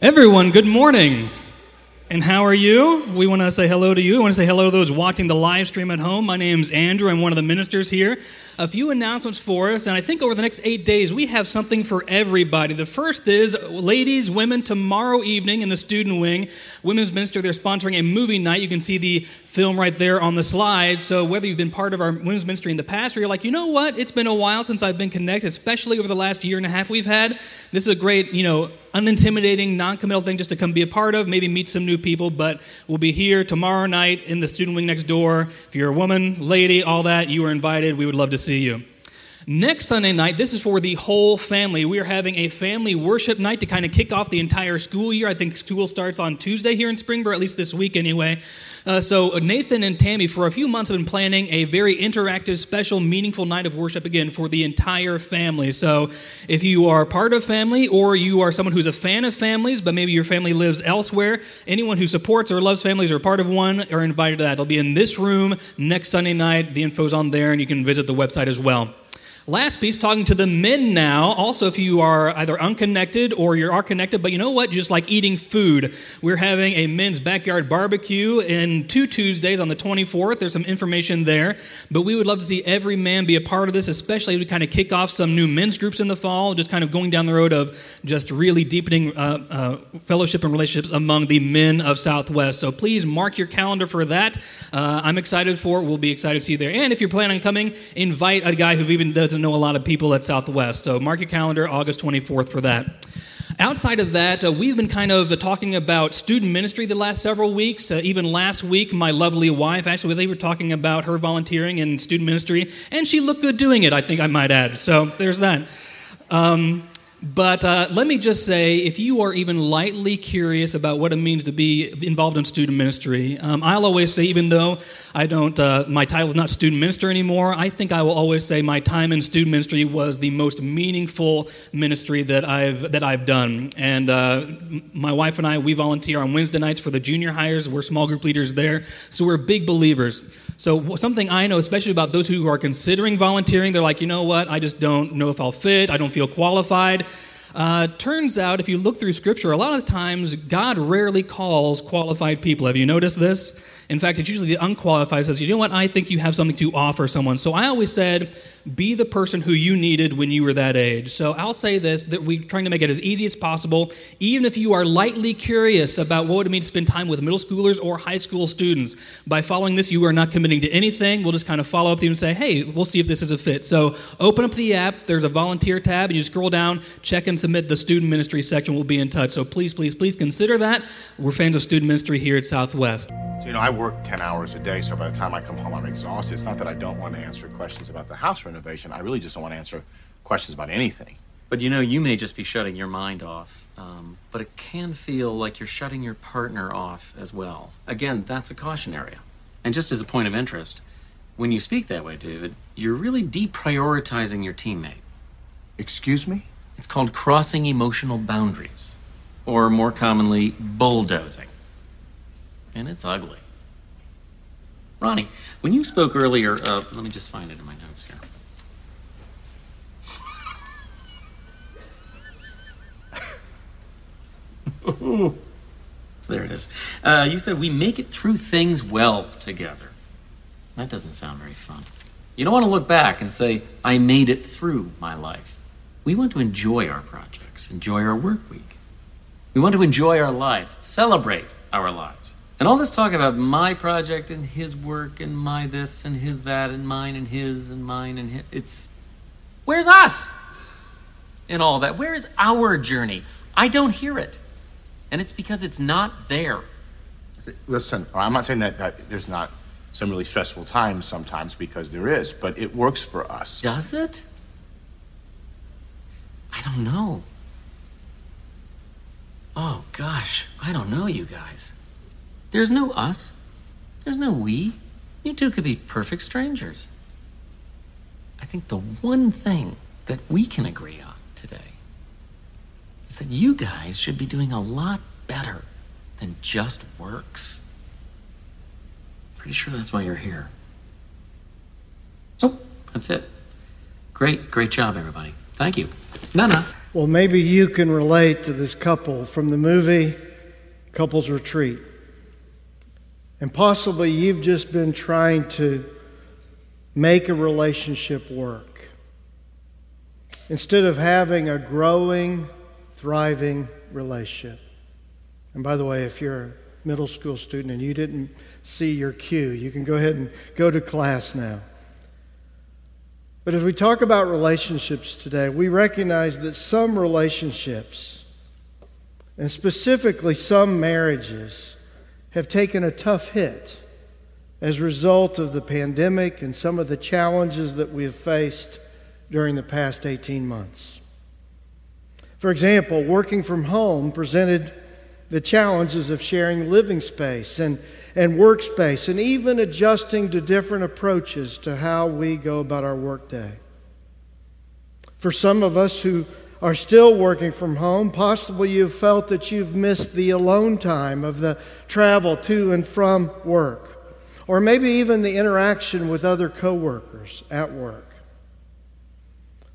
Everyone, good morning. And how are you? We want to say hello to you. We want to say hello to those watching the live stream at home. My name's Andrew. I'm one of the ministers here. A few announcements for us, and I think over the next eight days we have something for everybody. The first is ladies, women, tomorrow evening in the student wing, Women's Minister, they're sponsoring a movie night. You can see the film right there on the slide. So whether you've been part of our women's ministry in the past or you're like, you know what, it's been a while since I've been connected, especially over the last year and a half we've had, this is a great, you know, unintimidating, non-committal thing just to come be a part of, maybe meet some new people, but we'll be here tomorrow night in the student wing next door. If you're a woman, lady, all that, you are invited. We would love to see you. Next Sunday night, this is for the whole family. We are having a family worship night to kind of kick off the entire school year. I think school starts on Tuesday here in Springboro, at least this week anyway. Uh, so, Nathan and Tammy, for a few months, have been planning a very interactive, special, meaningful night of worship again for the entire family. So, if you are part of family or you are someone who's a fan of families, but maybe your family lives elsewhere, anyone who supports or loves families or part of one are invited to that. They'll be in this room next Sunday night. The info's on there, and you can visit the website as well. Last piece, talking to the men now. Also, if you are either unconnected or you are connected, but you know what? Just like eating food. We're having a men's backyard barbecue in two Tuesdays on the 24th. There's some information there. But we would love to see every man be a part of this, especially as we kind of kick off some new men's groups in the fall, just kind of going down the road of just really deepening uh, uh, fellowship and relationships among the men of Southwest. So please mark your calendar for that. Uh, I'm excited for it. We'll be excited to see you there. And if you're planning on coming, invite a guy who even doesn't doesn't know a lot of people at Southwest. So mark your calendar, August 24th for that. Outside of that, uh, we've been kind of uh, talking about student ministry the last several weeks. Uh, even last week, my lovely wife actually was to talking about her volunteering in student ministry, and she looked good doing it, I think I might add. So there's that. Um, but uh, let me just say, if you are even lightly curious about what it means to be involved in student ministry, um, I'll always say, even though I don't, uh, my title is not student minister anymore, I think I will always say my time in student ministry was the most meaningful ministry that I've that I've done. And uh, my wife and I, we volunteer on Wednesday nights for the junior hires. We're small group leaders there, so we're big believers. So, something I know, especially about those who are considering volunteering, they're like, you know what, I just don't know if I'll fit, I don't feel qualified. Uh, turns out, if you look through Scripture, a lot of times God rarely calls qualified people. Have you noticed this? In fact, it's usually the unqualified says, you know what, I think you have something to offer someone. So I always said, be the person who you needed when you were that age. So I'll say this that we're trying to make it as easy as possible, even if you are lightly curious about what it means to spend time with middle schoolers or high school students. By following this, you are not committing to anything. We'll just kind of follow up with you and say, hey, we'll see if this is a fit. So open up the app, there's a volunteer tab, and you scroll down, check and submit the student ministry section. We'll be in touch. So please, please, please consider that. We're fans of student ministry here at Southwest. So, you know, I work 10 hours a day, so by the time I come home, I'm exhausted. It's not that I don't want to answer questions about the house renovation. I really just don't want to answer questions about anything. But you know, you may just be shutting your mind off, um, but it can feel like you're shutting your partner off as well. Again, that's a caution area. And just as a point of interest, when you speak that way, David, you're really deprioritizing your teammate. Excuse me? It's called crossing emotional boundaries, or more commonly, bulldozing. And it's ugly. Ronnie, when you spoke earlier, uh, let me just find it in my notes here. There it is. Uh, you said we make it through things well together. That doesn't sound very fun. You don't want to look back and say, I made it through my life. We want to enjoy our projects, enjoy our work week. We want to enjoy our lives, celebrate our lives. And all this talk about my project and his work and my this and his that and mine and his and mine and his, it's where's us in all that? Where is our journey? I don't hear it. And it's because it's not there. Listen, I'm not saying that, that there's not some really stressful times sometimes because there is, but it works for us. Does it? I don't know. Oh gosh, I don't know, you guys. There's no us. There's no we. You two could be perfect strangers. I think the one thing that we can agree on is that you guys should be doing a lot better than just works. Pretty sure that's why you're here. Oh, that's it. Great, great job, everybody. Thank you. No. Well, maybe you can relate to this couple from the movie Couples Retreat. And possibly you've just been trying to make a relationship work. Instead of having a growing, thriving relationship. And by the way, if you're a middle school student and you didn't see your cue, you can go ahead and go to class now. But as we talk about relationships today, we recognize that some relationships, and specifically some marriages, have taken a tough hit as a result of the pandemic and some of the challenges that we have faced during the past 18 months. For example, working from home presented the challenges of sharing living space and, and workspace and even adjusting to different approaches to how we go about our workday. For some of us who are still working from home, possibly you've felt that you've missed the alone time of the travel to and from work, or maybe even the interaction with other coworkers at work.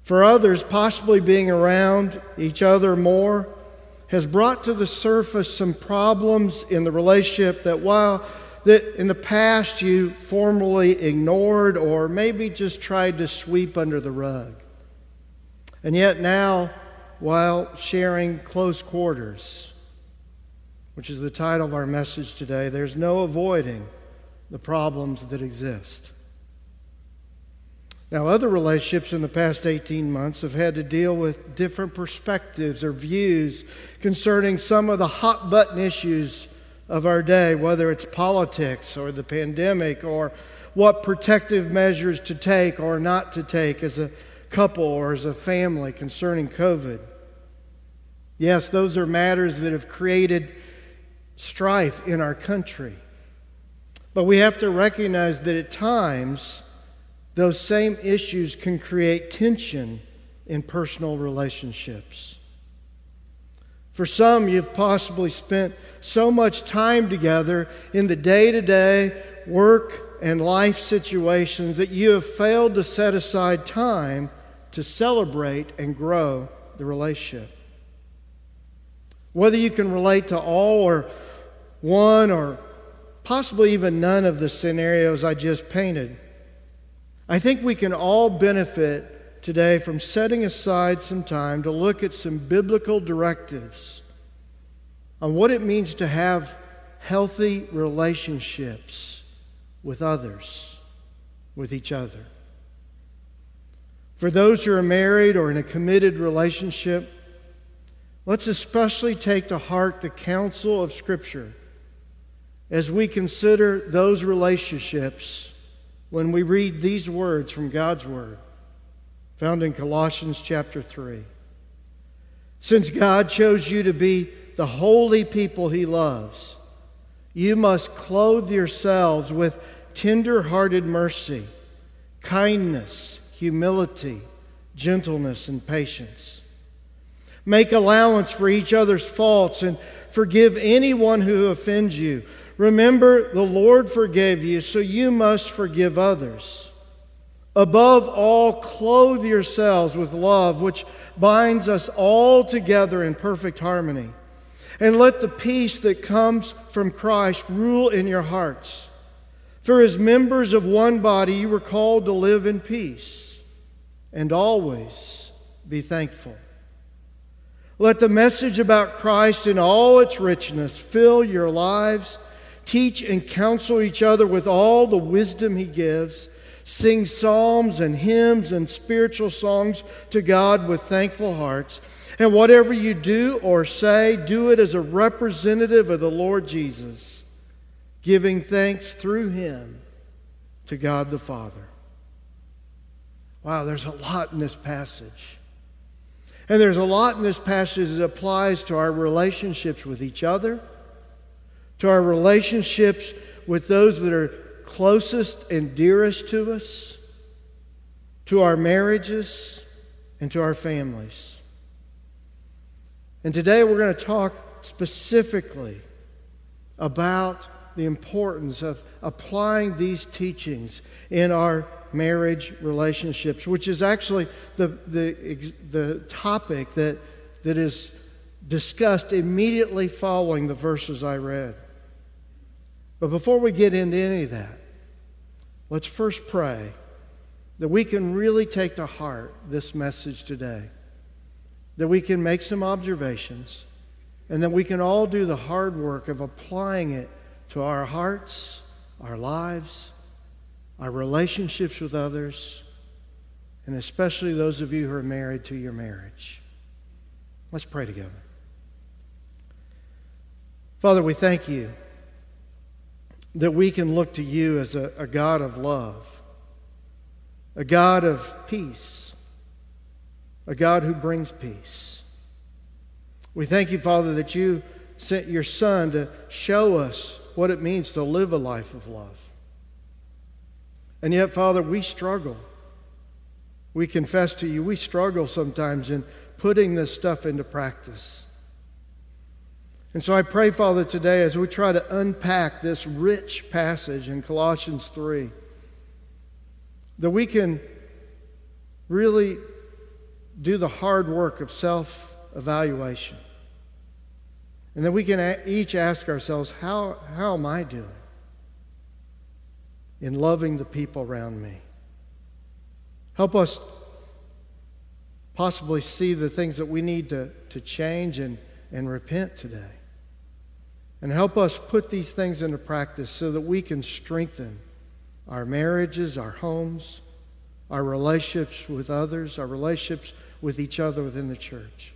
For others, possibly being around each other more has brought to the surface some problems in the relationship that while that in the past you formally ignored or maybe just tried to sweep under the rug. And yet now, while sharing close quarters, which is the title of our message today, there's no avoiding the problems that exist. Now, other relationships in the past 18 months have had to deal with different perspectives or views concerning some of the hot button issues of our day, whether it's politics or the pandemic or what protective measures to take or not to take as a couple or as a family concerning COVID. Yes, those are matters that have created strife in our country. But we have to recognize that at times, those same issues can create tension in personal relationships. For some, you've possibly spent so much time together in the day to day work and life situations that you have failed to set aside time to celebrate and grow the relationship. Whether you can relate to all or one or possibly even none of the scenarios I just painted, I think we can all benefit today from setting aside some time to look at some biblical directives on what it means to have healthy relationships with others, with each other. For those who are married or in a committed relationship, let's especially take to heart the counsel of Scripture as we consider those relationships when we read these words from God's Word, found in Colossians chapter 3. Since God chose you to be the holy people He loves, you must clothe yourselves with tender hearted mercy, kindness, humility, gentleness, and patience. Make allowance for each other's faults and forgive anyone who offends you. Remember, the Lord forgave you, so you must forgive others. Above all, clothe yourselves with love, which binds us all together in perfect harmony. And let the peace that comes from Christ rule in your hearts. For as members of one body, you were called to live in peace and always be thankful. Let the message about Christ in all its richness fill your lives Teach and counsel each other with all the wisdom he gives. Sing psalms and hymns and spiritual songs to God with thankful hearts. And whatever you do or say, do it as a representative of the Lord Jesus, giving thanks through him to God the Father. Wow, there's a lot in this passage. And there's a lot in this passage that applies to our relationships with each other to our relationships with those that are closest and dearest to us, to our marriages, and to our families. And today we're going to talk specifically about the importance of applying these teachings in our marriage relationships, which is actually the, the, the topic that, that is discussed immediately following the verses I read. But before we get into any of that, let's first pray that we can really take to heart this message today, that we can make some observations, and that we can all do the hard work of applying it to our hearts, our lives, our relationships with others, and especially those of you who are married to your marriage. Let's pray together. Father, we thank you that we can look to you as a, a God of love, a God of peace, a God who brings peace. We thank you, Father, that you sent your Son to show us what it means to live a life of love. And yet, Father, we struggle. We confess to you, we struggle sometimes in putting this stuff into practice. And so I pray, Father, today as we try to unpack this rich passage in Colossians 3, that we can really do the hard work of self evaluation. And that we can each ask ourselves, how, how am I doing in loving the people around me? Help us possibly see the things that we need to, to change and, and repent today. And help us put these things into practice so that we can strengthen our marriages, our homes, our relationships with others, our relationships with each other within the church.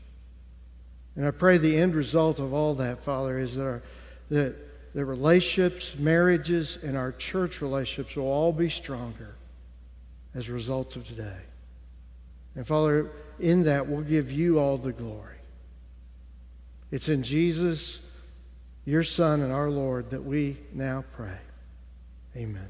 And I pray the end result of all that, Father, is that, our, that the relationships, marriages, and our church relationships will all be stronger as a result of today. And Father, in that, we'll give you all the glory. It's in Jesus' your Son and our Lord, that we now pray. Amen.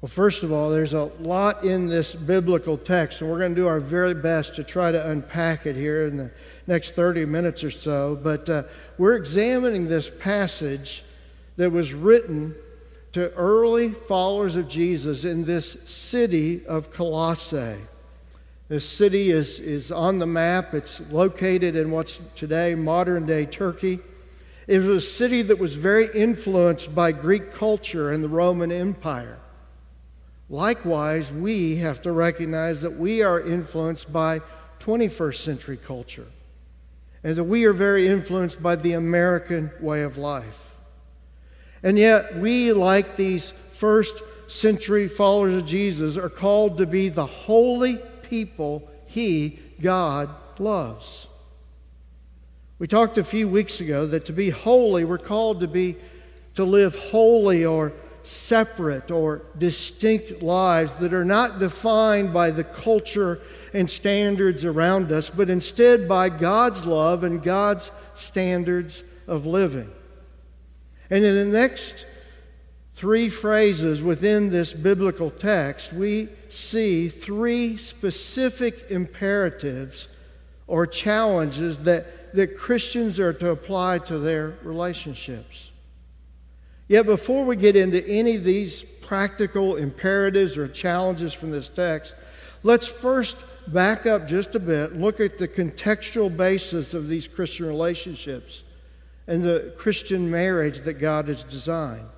Well, first of all, there's a lot in this biblical text, and we're going to do our very best to try to unpack it here in the next 30 minutes or so. But uh, we're examining this passage that was written to early followers of Jesus in this city of Colossae. This city is, is on the map. It's located in what's today modern day Turkey. It was a city that was very influenced by Greek culture and the Roman Empire. Likewise, we have to recognize that we are influenced by 21st century culture and that we are very influenced by the American way of life. And yet, we, like these first century followers of Jesus, are called to be the holy people He, God, loves. We talked a few weeks ago that to be holy, we're called to be to live holy or separate or distinct lives that are not defined by the culture and standards around us, but instead by God's love and God's standards of living. And in the next three phrases within this biblical text, we see three specific imperatives or challenges that that Christians are to apply to their relationships. Yet, before we get into any of these practical imperatives or challenges from this text, let's first back up just a bit, look at the contextual basis of these Christian relationships and the Christian marriage that God has designed.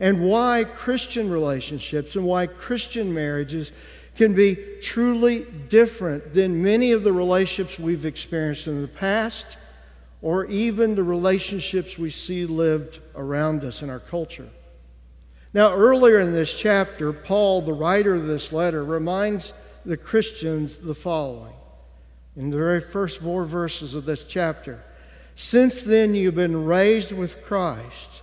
And why Christian relationships and why Christian marriages can be truly different than many of the relationships we've experienced in the past or even the relationships we see lived around us in our culture. Now, earlier in this chapter, Paul, the writer of this letter, reminds the Christians the following in the very first four verses of this chapter Since then you've been raised with Christ.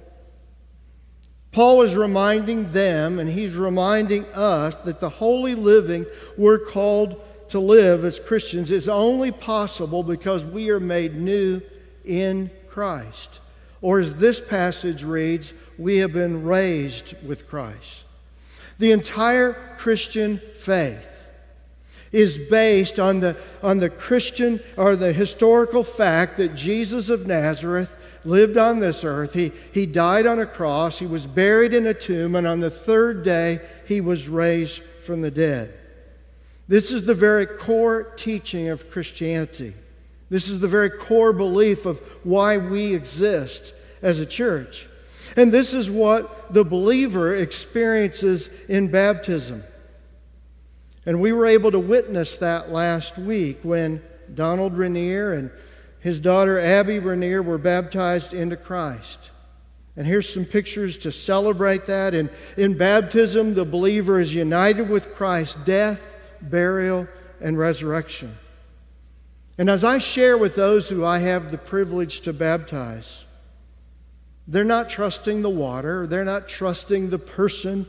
Paul is reminding them, and he's reminding us, that the holy living we're called to live as Christians is only possible because we are made new in Christ. Or as this passage reads, we have been raised with Christ. The entire Christian faith is based on the, on the Christian or the historical fact that Jesus of Nazareth lived on this earth. He, he died on a cross, he was buried in a tomb, and on the third day he was raised from the dead. This is the very core teaching of Christianity. This is the very core belief of why we exist as a church. And this is what the believer experiences in baptism. And we were able to witness that last week when Donald Rainier and his daughter Abby Rainier were baptized into Christ. And here's some pictures to celebrate that. And in baptism, the believer is united with Christ's death, burial, and resurrection. And as I share with those who I have the privilege to baptize, they're not trusting the water, they're not trusting the person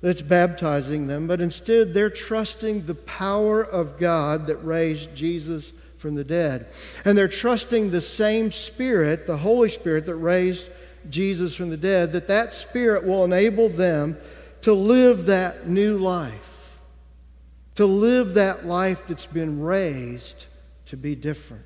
that's baptizing them, but instead they're trusting the power of God that raised Jesus from the dead. And they're trusting the same Spirit, the Holy Spirit that raised Jesus from the dead, that that Spirit will enable them to live that new life, to live that life that's been raised to be different.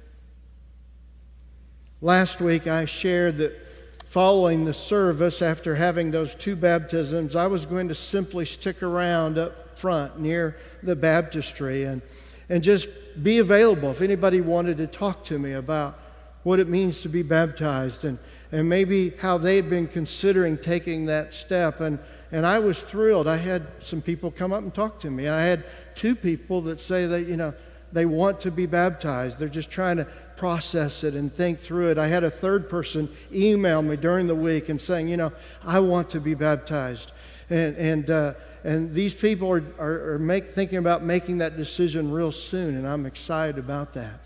Last week I shared that following the service, after having those two baptisms, I was going to simply stick around up front near the baptistry and, and just be available if anybody wanted to talk to me about what it means to be baptized and, and maybe how they had been considering taking that step. And, and I was thrilled. I had some people come up and talk to me. I had two people that say that, you know, they want to be baptized. They're just trying to process it and think through it. I had a third person email me during the week and saying, you know, I want to be baptized. And, and, uh, and these people are, are, are make, thinking about making that decision real soon, and I'm excited about that.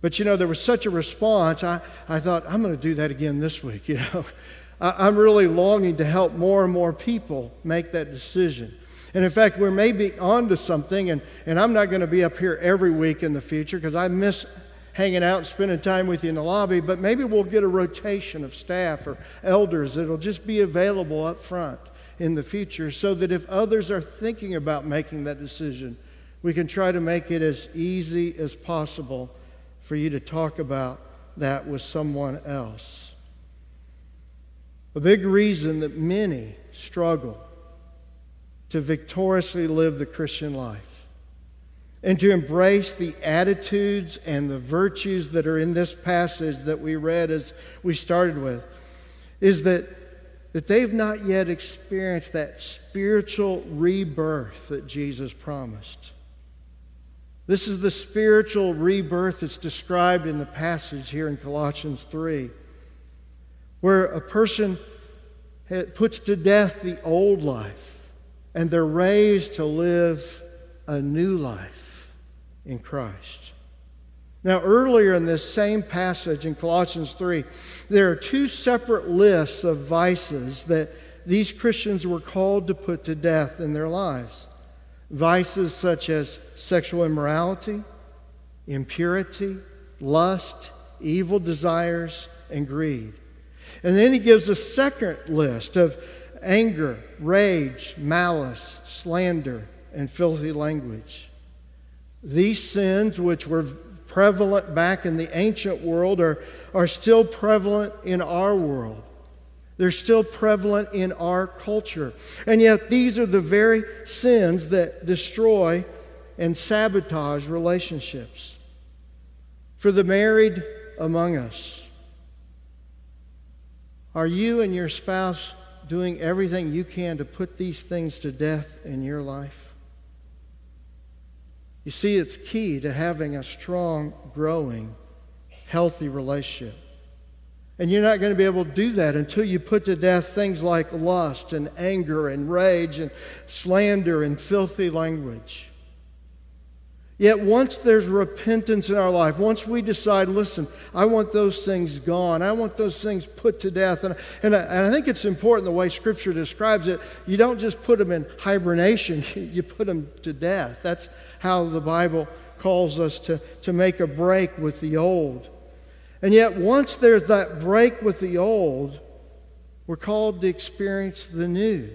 But you know, there was such a response, I, I thought, I'm going to do that again this week. You know, I, I'm really longing to help more and more people make that decision. And in fact, we're maybe onto something, and, and I'm not going to be up here every week in the future because I miss hanging out and spending time with you in the lobby, but maybe we'll get a rotation of staff or elders that'll just be available up front in the future so that if others are thinking about making that decision, we can try to make it as easy as possible for you to talk about that with someone else. A big reason that many struggle to victoriously live the Christian life and to embrace the attitudes and the virtues that are in this passage that we read as we started with is that, that they've not yet experienced that spiritual rebirth that Jesus promised. This is the spiritual rebirth that's described in the passage here in Colossians 3, where a person puts to death the old life and they're raised to live a new life in Christ. Now, earlier in this same passage in Colossians 3, there are two separate lists of vices that these Christians were called to put to death in their lives. Vices such as sexual immorality, impurity, lust, evil desires, and greed. And then he gives a second list of anger, rage, malice, slander, and filthy language. These sins, which were prevalent back in the ancient world, are, are still prevalent in our world. They're still prevalent in our culture. And yet, these are the very sins that destroy and sabotage relationships. For the married among us, are you and your spouse doing everything you can to put these things to death in your life? You see, it's key to having a strong, growing, healthy relationship. And you're not going to be able to do that until you put to death things like lust and anger and rage and slander and filthy language. Yet once there's repentance in our life, once we decide, listen, I want those things gone, I want those things put to death. And, and, I, and I think it's important the way Scripture describes it. You don't just put them in hibernation, you put them to death. That's how the Bible calls us to, to make a break with the old. And yet, once there's that break with the old, we're called to experience the new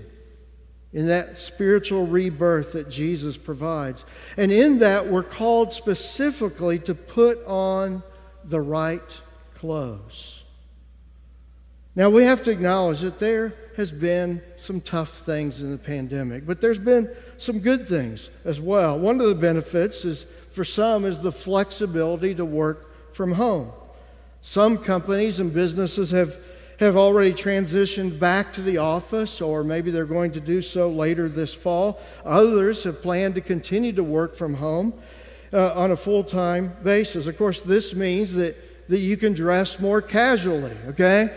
in that spiritual rebirth that Jesus provides. And in that, we're called specifically to put on the right clothes. Now, we have to acknowledge that there has been some tough things in the pandemic, but there's been some good things as well. One of the benefits is for some is the flexibility to work from home. Some companies and businesses have have already transitioned back to the office, or maybe they're going to do so later this fall. Others have planned to continue to work from home uh, on a full time basis. Of course, this means that, that you can dress more casually, okay?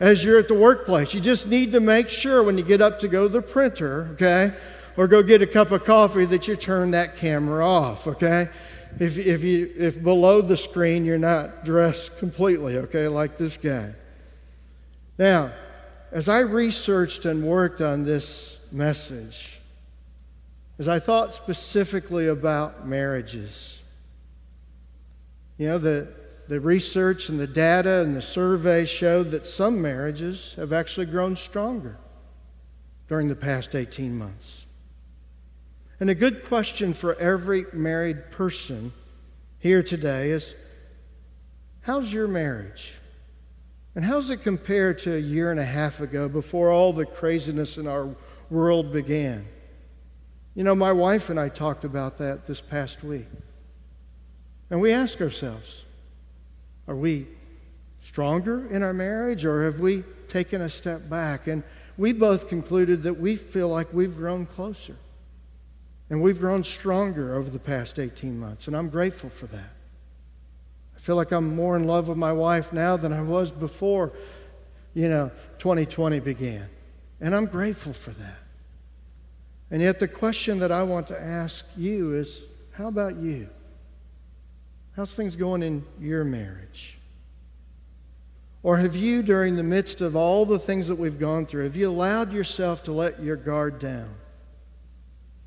As you're at the workplace. You just need to make sure when you get up to go to the printer, okay, or go get a cup of coffee that you turn that camera off, okay? If, if, you, if below the screen you're not dressed completely, okay, like this guy. Now, as I researched and worked on this message, as I thought specifically about marriages, you know, the, the research and the data and the survey showed that some marriages have actually grown stronger during the past 18 months. And a good question for every married person here today is how's your marriage? And how's it compare to a year and a half ago before all the craziness in our world began? You know, my wife and I talked about that this past week. And we ask ourselves are we stronger in our marriage or have we taken a step back? And we both concluded that we feel like we've grown closer and we've grown stronger over the past 18 months. And I'm grateful for that feel like I'm more in love with my wife now than I was before, you know, 2020 began. And I'm grateful for that. And yet, the question that I want to ask you is how about you? How's things going in your marriage? Or have you, during the midst of all the things that we've gone through, have you allowed yourself to let your guard down?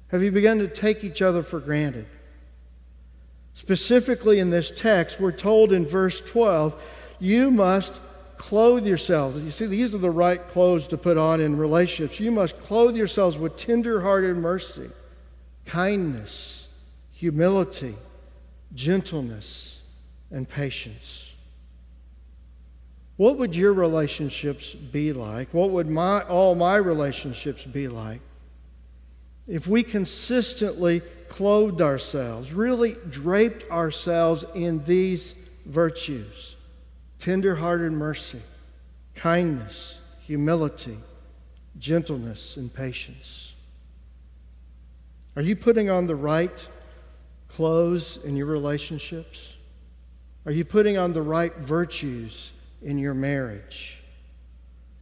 Have you begun to take each other for granted? Specifically in this text, we're told in verse 12, you must clothe yourselves. You see, these are the right clothes to put on in relationships. You must clothe yourselves with tender-hearted mercy, kindness, humility, gentleness, and patience. What would your relationships be like? What would my, all my relationships be like if we consistently clothed ourselves, really draped ourselves in these virtues tenderhearted mercy, kindness, humility, gentleness, and patience. Are you putting on the right clothes in your relationships? Are you putting on the right virtues in your marriage?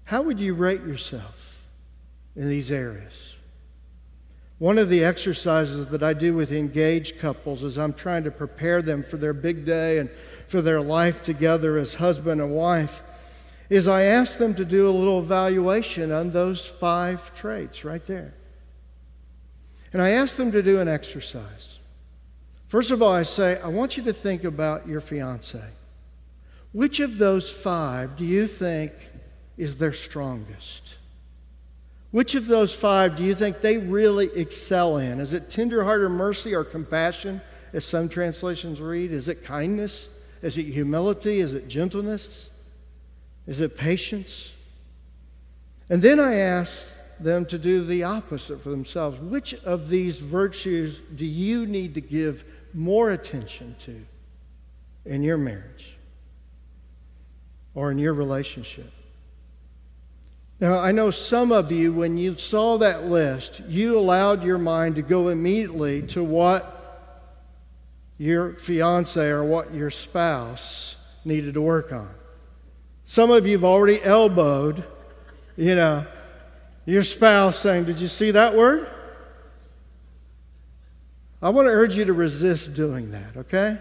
How would you rate yourself in these areas? One of the exercises that I do with engaged couples is I'm trying to prepare them for their big day and for their life together as husband and wife is I ask them to do a little evaluation on those five traits right there. And I ask them to do an exercise. First of all, I say, I want you to think about your fiance. Which of those five do you think is their strongest? Which of those five do you think they really excel in? Is it tenderhearted mercy or compassion, as some translations read? Is it kindness? Is it humility? Is it gentleness? Is it patience? And then I ask them to do the opposite for themselves. Which of these virtues do you need to give more attention to in your marriage or in your relationship? Now, I know some of you, when you saw that list, you allowed your mind to go immediately to what your fiance or what your spouse needed to work on. Some of you have already elbowed, you know, your spouse saying, Did you see that word? I want to urge you to resist doing that, okay?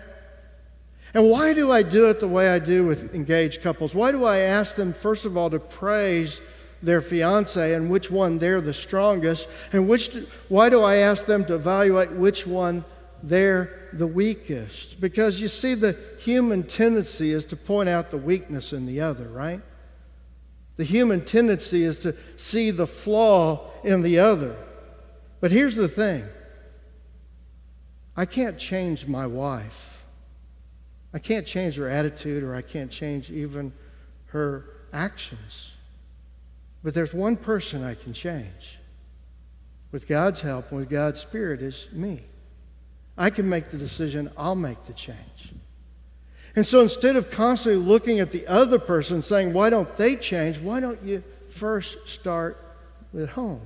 And why do I do it the way I do with engaged couples? Why do I ask them, first of all, to praise their fiance and which one they're the strongest? And which, why do I ask them to evaluate which one they're the weakest? Because you see, the human tendency is to point out the weakness in the other, right? The human tendency is to see the flaw in the other. But here's the thing I can't change my wife. I can't change her attitude or I can't change even her actions. But there's one person I can change. With God's help and with God's Spirit is me. I can make the decision, I'll make the change. And so instead of constantly looking at the other person saying, why don't they change? Why don't you first start at home?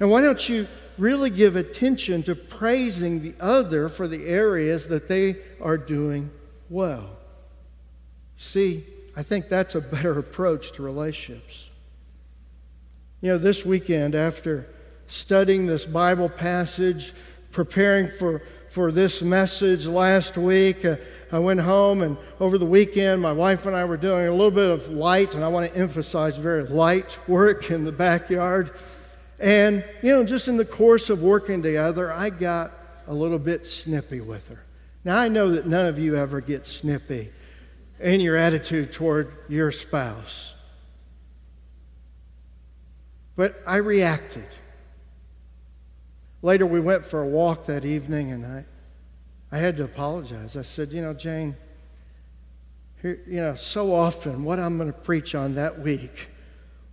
And why don't you really give attention to praising the other for the areas that they are doing well? See, I think that's a better approach to relationships. You know, this weekend, after studying this Bible passage, preparing for, for this message last week, uh, I went home, and over the weekend, my wife and I were doing a little bit of light, and I want to emphasize very light work in the backyard. And, you know, just in the course of working together, I got a little bit snippy with her. Now, I know that none of you ever get snippy in your attitude toward your spouse. But I reacted. Later, we went for a walk that evening, and I, I had to apologize. I said, You know, Jane, here, you know, so often what I'm going to preach on that week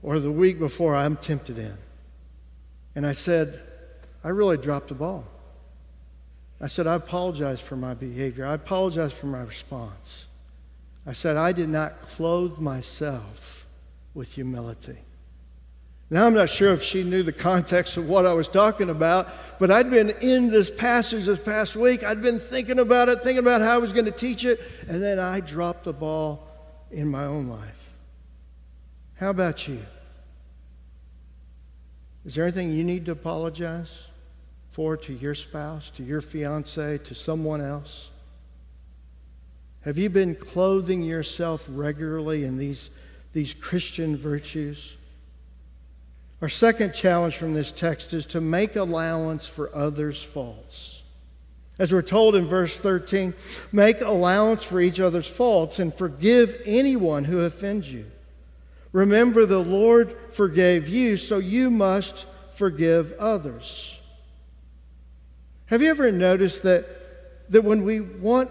or the week before, I'm tempted in. And I said, I really dropped the ball. I said, I apologize for my behavior. I apologize for my response. I said, I did not clothe myself with humility. Now, I'm not sure if she knew the context of what I was talking about, but I'd been in this passage this past week. I'd been thinking about it, thinking about how I was going to teach it, and then I dropped the ball in my own life. How about you? Is there anything you need to apologize for to your spouse, to your fiance, to someone else? Have you been clothing yourself regularly in these, these Christian virtues? Our second challenge from this text is to make allowance for others' faults. As we're told in verse 13, make allowance for each other's faults and forgive anyone who offends you. Remember, the Lord forgave you, so you must forgive others. Have you ever noticed that, that when we want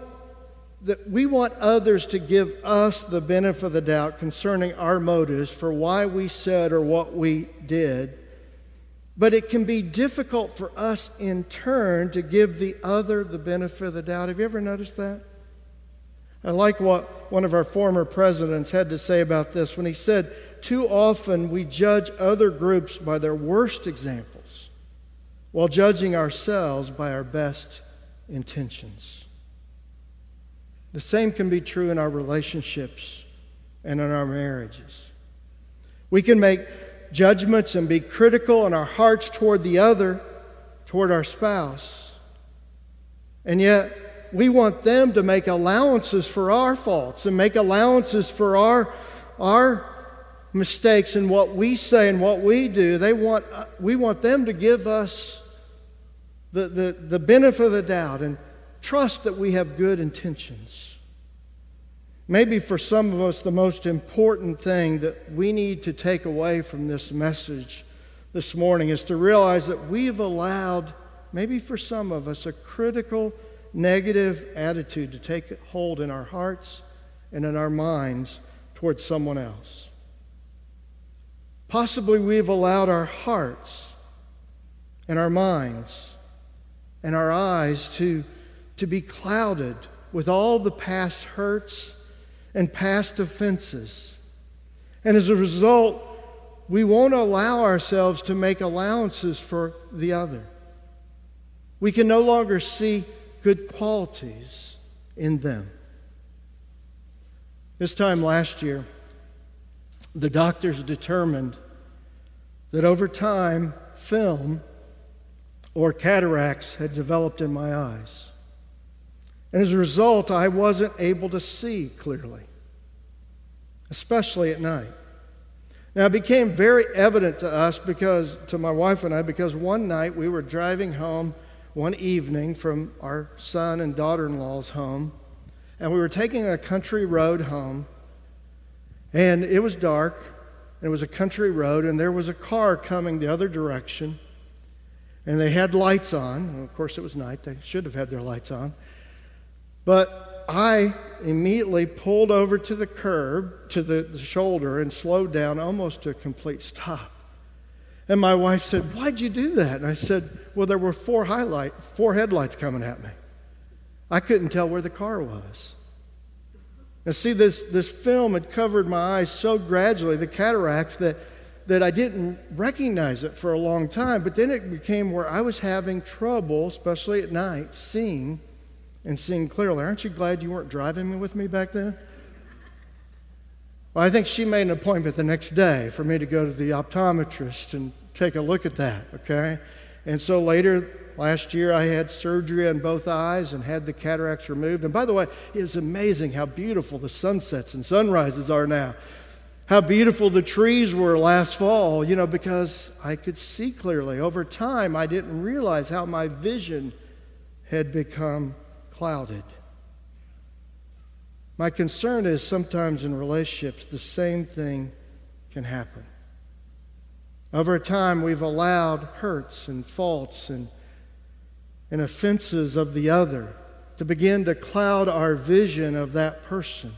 that we want others to give us the benefit of the doubt concerning our motives for why we said or what we did. But it can be difficult for us in turn to give the other the benefit of the doubt. Have you ever noticed that? I like what one of our former presidents had to say about this when he said, Too often we judge other groups by their worst examples while judging ourselves by our best intentions. The same can be true in our relationships and in our marriages. We can make judgments and be critical in our hearts toward the other, toward our spouse. And yet, we want them to make allowances for our faults and make allowances for our, our mistakes and what we say and what we do. They want, uh, we want them to give us the, the, the benefit of the doubt and trust that we have good intentions. Maybe for some of us, the most important thing that we need to take away from this message this morning is to realize that we've allowed, maybe for some of us, a critical negative attitude to take hold in our hearts and in our minds towards someone else. Possibly we've allowed our hearts and our minds and our eyes to to be clouded with all the past hurts and past offenses. And as a result, we won't allow ourselves to make allowances for the other. We can no longer see good qualities in them. This time last year, the doctors determined that over time, film or cataracts had developed in my eyes. And as a result, I wasn't able to see clearly, especially at night. Now, it became very evident to us because, to my wife and I, because one night we were driving home one evening from our son and daughter in law's home, and we were taking a country road home, and it was dark, and it was a country road, and there was a car coming the other direction, and they had lights on. Of course, it was night, they should have had their lights on. But I immediately pulled over to the curb, to the, the shoulder, and slowed down almost to a complete stop. And my wife said, Why'd you do that? And I said, Well, there were four, highlight, four headlights coming at me. I couldn't tell where the car was. Now, see, this, this film had covered my eyes so gradually, the cataracts, that, that I didn't recognize it for a long time. But then it became where I was having trouble, especially at night, seeing and seeing clearly. Aren't you glad you weren't driving me with me back then? Well, I think she made an appointment the next day for me to go to the optometrist and take a look at that, okay? And so later last year, I had surgery on both eyes and had the cataracts removed. And by the way, it was amazing how beautiful the sunsets and sunrises are now. How beautiful the trees were last fall, you know, because I could see clearly. Over time, I didn't realize how my vision had become clouded. My concern is sometimes in relationships, the same thing can happen. Over time, we've allowed hurts and faults and, and offenses of the other to begin to cloud our vision of that person.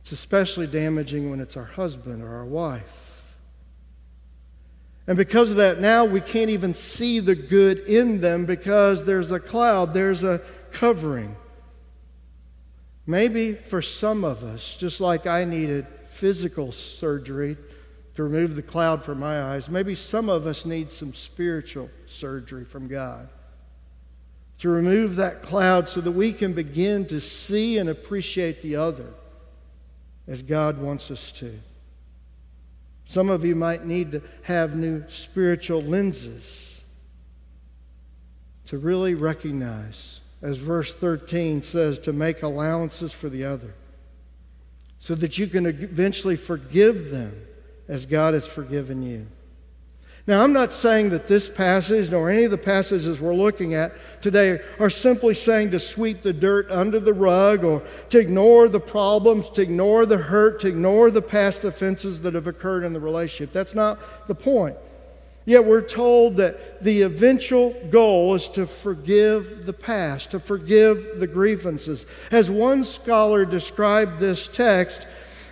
It's especially damaging when it's our husband or our wife. And because of that, now we can't even see the good in them because there's a cloud, there's a covering. Maybe for some of us, just like I needed physical surgery to remove the cloud from my eyes, maybe some of us need some spiritual surgery from God to remove that cloud so that we can begin to see and appreciate the other as God wants us to. Some of you might need to have new spiritual lenses to really recognize, as verse 13 says, to make allowances for the other so that you can eventually forgive them as God has forgiven you. Now, I'm not saying that this passage, nor any of the passages we're looking at today, are simply saying to sweep the dirt under the rug or to ignore the problems, to ignore the hurt, to ignore the past offenses that have occurred in the relationship. That's not the point. Yet we're told that the eventual goal is to forgive the past, to forgive the grievances. As one scholar described this text,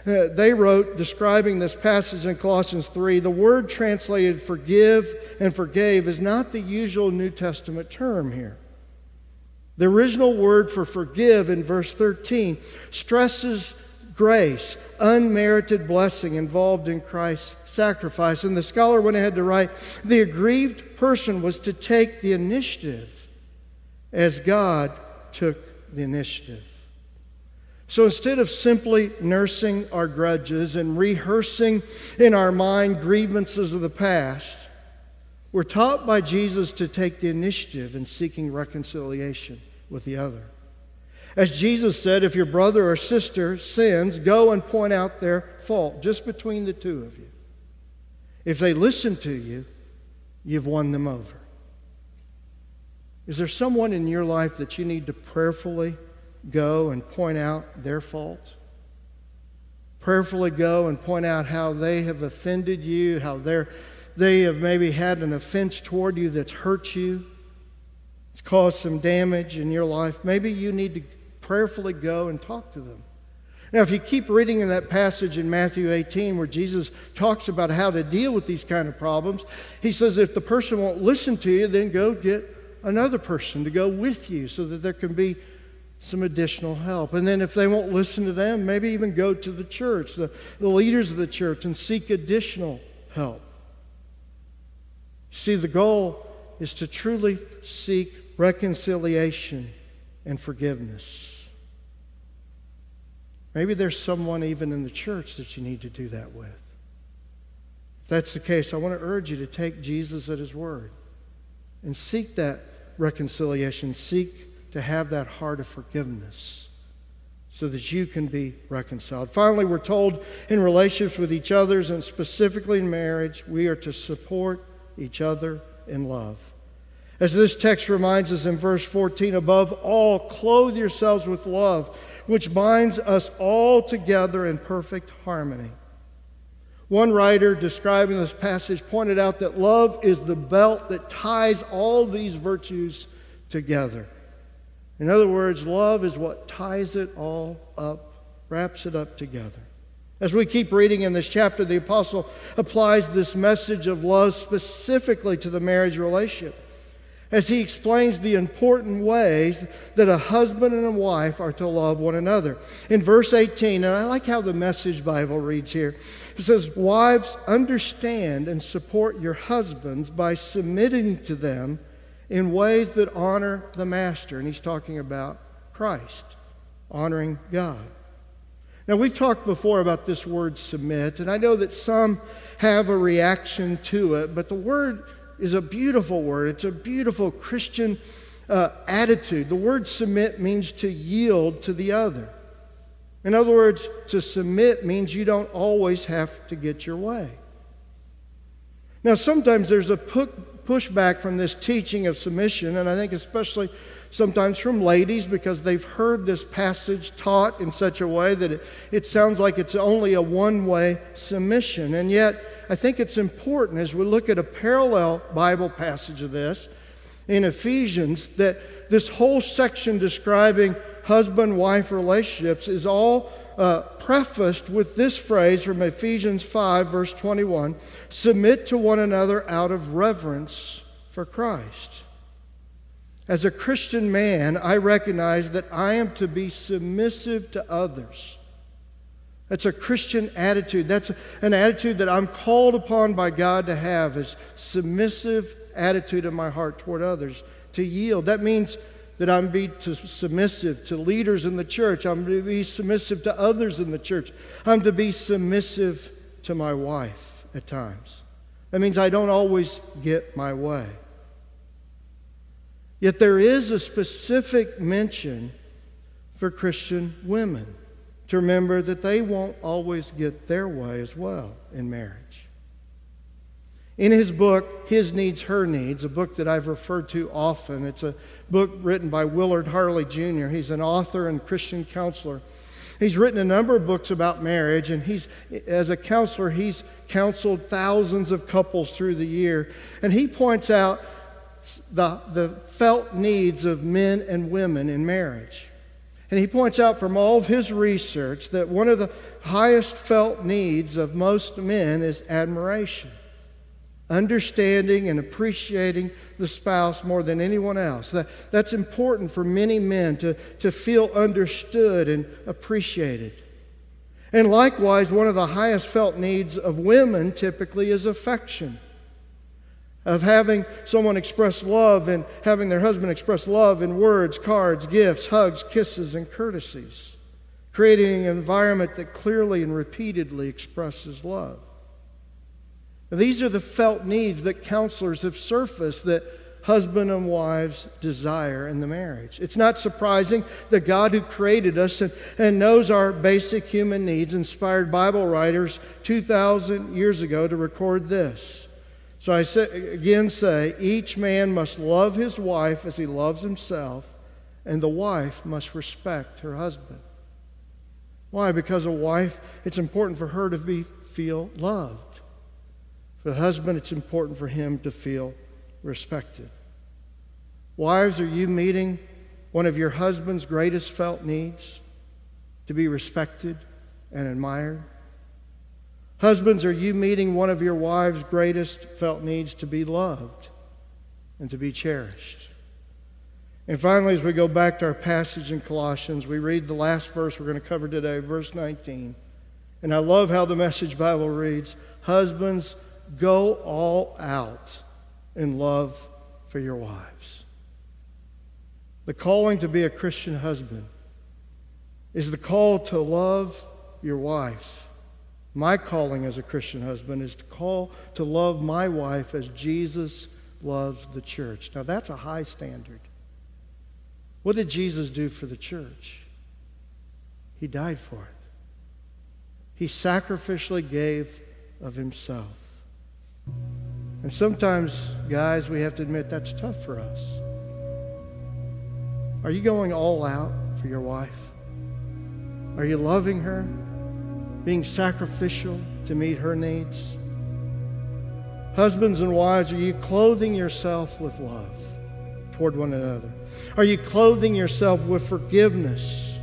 uh, they wrote, describing this passage in Colossians 3, the word translated forgive and forgave is not the usual New Testament term here. The original word for forgive in verse 13 stresses grace, unmerited blessing involved in Christ's sacrifice. And the scholar went ahead to write the aggrieved person was to take the initiative as God took the initiative. So instead of simply nursing our grudges and rehearsing in our mind grievances of the past, we're taught by Jesus to take the initiative in seeking reconciliation with the other. As Jesus said, if your brother or sister sins, go and point out their fault just between the two of you. If they listen to you, you've won them over. Is there someone in your life that you need to prayerfully go and point out their fault. Prayerfully go and point out how they have offended you, how they have maybe had an offense toward you that's hurt you, it's caused some damage in your life. Maybe you need to prayerfully go and talk to them. Now, if you keep reading in that passage in Matthew 18 where Jesus talks about how to deal with these kind of problems, he says if the person won't listen to you, then go get another person to go with you so that there can be some additional help. And then if they won't listen to them, maybe even go to the church, the, the leaders of the church, and seek additional help. See, the goal is to truly seek reconciliation and forgiveness. Maybe there's someone even in the church that you need to do that with. If that's the case, I want to urge you to take Jesus at his word. and seek that reconciliation. Seek to have that heart of forgiveness so that you can be reconciled. Finally, we're told in relationships with each other and specifically in marriage, we are to support each other in love. As this text reminds us in verse 14, above all, clothe yourselves with love, which binds us all together in perfect harmony. One writer describing this passage pointed out that love is the belt that ties all these virtues together. In other words, love is what ties it all up, wraps it up together. As we keep reading in this chapter, the apostle applies this message of love specifically to the marriage relationship as he explains the important ways that a husband and a wife are to love one another. In verse 18, and I like how the Message Bible reads here, it says, Wives, understand and support your husbands by submitting to them in ways that honor the master. And he's talking about Christ, honoring God. Now, we've talked before about this word submit, and I know that some have a reaction to it, but the word is a beautiful word. It's a beautiful Christian uh, attitude. The word submit means to yield to the other. In other words, to submit means you don't always have to get your way. Now, sometimes there's a pushback from this teaching of submission, and I think especially sometimes from ladies because they've heard this passage taught in such a way that it, it sounds like it's only a one way submission. And yet, I think it's important as we look at a parallel Bible passage of this in Ephesians that this whole section describing husband wife relationships is all uh, prefaced with this phrase from Ephesians 5, verse 21 submit to one another out of reverence for Christ. As a Christian man, I recognize that I am to be submissive to others. That's a Christian attitude. That's an attitude that I'm called upon by God to have is submissive attitude in my heart toward others, to yield. That means that I'm be to submissive to leaders in the church. I'm to be submissive to others in the church. I'm to be submissive to my wife at times. That means I don't always get my way. Yet there is a specific mention for Christian women to remember that they won't always get their way as well in marriage. In his book, His Needs, Her Needs, a book that I've referred to often, it's a book written by Willard Harley Jr. He's an author and Christian counselor. He's written a number of books about marriage, and he's, as a counselor, he's counseled thousands of couples through the year. And he points out the, the felt needs of men and women in marriage. And he points out from all of his research that one of the highest felt needs of most men is admiration understanding and appreciating the spouse more than anyone else. That, that's important for many men to, to feel understood and appreciated. And likewise, one of the highest felt needs of women typically is affection. Of having someone express love and having their husband express love in words, cards, gifts, hugs, kisses, and courtesies. Creating an environment that clearly and repeatedly expresses love. These are the felt needs that counselors have surfaced that husband and wives desire in the marriage. It's not surprising that God, who created us and, and knows our basic human needs, inspired Bible writers 2,000 years ago to record this. So I say, again say, each man must love his wife as he loves himself, and the wife must respect her husband. Why? Because a wife, it's important for her to be, feel loved. For the husband, it's important for him to feel respected. Wives, are you meeting one of your husband's greatest felt needs? To be respected and admired? Husbands, are you meeting one of your wife's greatest felt needs to be loved and to be cherished? And finally, as we go back to our passage in Colossians, we read the last verse we're going to cover today, verse 19. And I love how the Message Bible reads Husbands, Go all out in love for your wives. The calling to be a Christian husband is the call to love your wife. My calling as a Christian husband is to call to love my wife as Jesus loves the church. Now, that's a high standard. What did Jesus do for the church? He died for it. He sacrificially gave of himself. And sometimes, guys, we have to admit that's tough for us. Are you going all out for your wife? Are you loving her? Being sacrificial to meet her needs? Husbands and wives, are you clothing yourself with love toward one another? Are you clothing yourself with forgiveness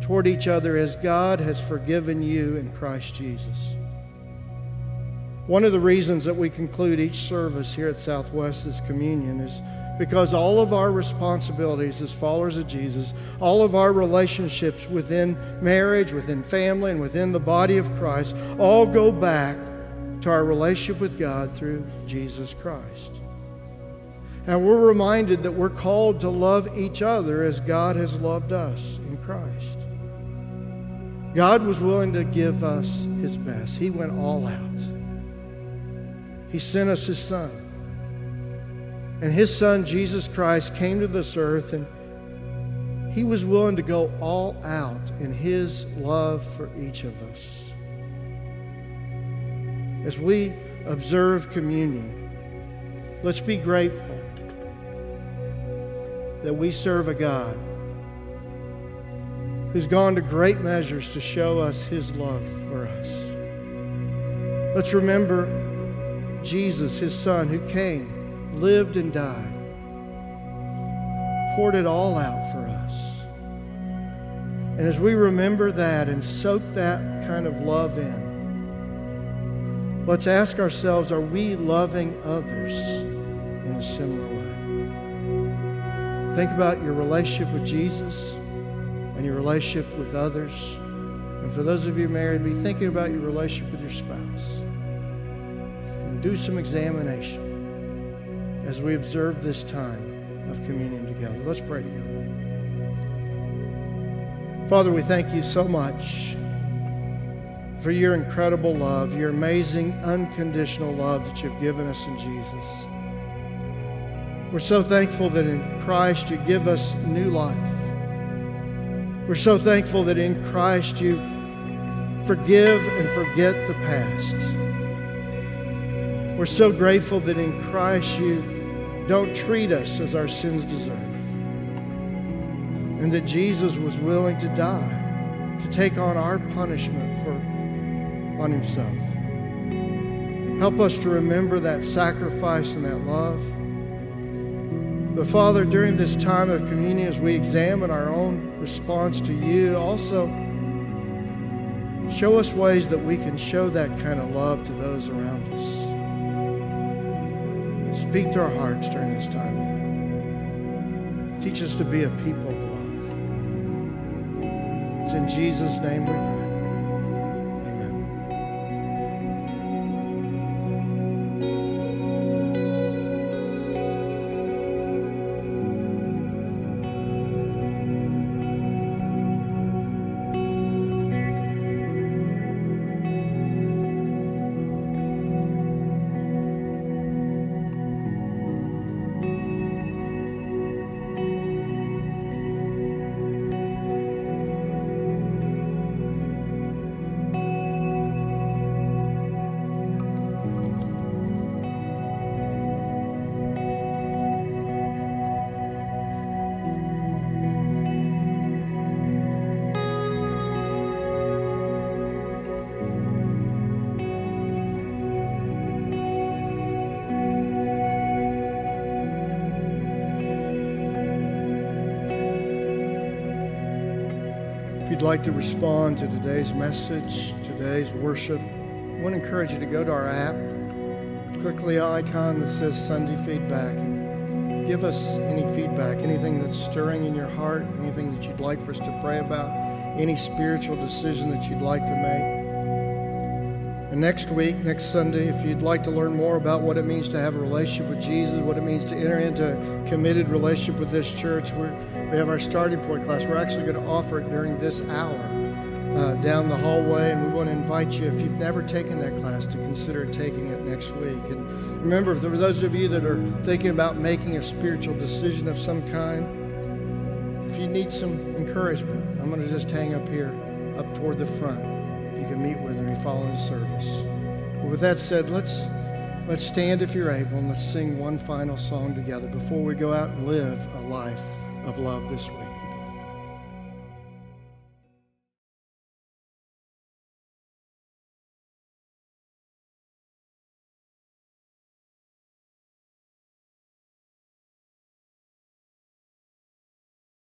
toward each other as God has forgiven you in Christ Jesus? One of the reasons that we conclude each service here at Southwest is communion is because all of our responsibilities as followers of Jesus, all of our relationships within marriage, within family, and within the body of Christ all go back to our relationship with God through Jesus Christ. And we're reminded that we're called to love each other as God has loved us in Christ. God was willing to give us his best, He went all out. He sent us His Son. And His Son, Jesus Christ, came to this earth and He was willing to go all out in His love for each of us. As we observe communion, let's be grateful that we serve a God who's gone to great measures to show us his love for us. Let's remember Jesus, his son, who came, lived, and died, poured it all out for us. And as we remember that and soak that kind of love in, let's ask ourselves are we loving others in a similar way? Think about your relationship with Jesus and your relationship with others. And for those of you married, be thinking about your relationship with your spouse. Do some examination as we observe this time of communion together. Let's pray together. Father, we thank you so much for your incredible love, your amazing, unconditional love that you've given us in Jesus. We're so thankful that in Christ you give us new life. We're so thankful that in Christ you forgive and forget the past. We're so grateful that in Christ you don't treat us as our sins deserve. And that Jesus was willing to die to take on our punishment for on himself. Help us to remember that sacrifice and that love. But Father, during this time of communion, as we examine our own response to you, also show us ways that we can show that kind of love to those around us. Speak to our hearts during this time. Teach us to be a people of love. It's in Jesus' name we pray. You'd like to respond to today's message, today's worship, I want to encourage you to go to our app, click the icon that says Sunday Feedback, and give us any feedback, anything that's stirring in your heart, anything that you'd like for us to pray about, any spiritual decision that you'd like to make. And next week, next Sunday, if you'd like to learn more about what it means to have a relationship with Jesus, what it means to enter into a committed relationship with this church, we're, we have our starting point class. We're actually going to offer it during this hour uh, down the hallway, and we want to invite you, if you've never taken that class, to consider taking it next week. And remember, for those of you that are thinking about making a spiritual decision of some kind, if you need some encouragement, I'm going to just hang up here, up toward the front. You can meet with me following the service. But with that said, let's let's stand if you're able, and let's sing one final song together before we go out and live a life of love this week.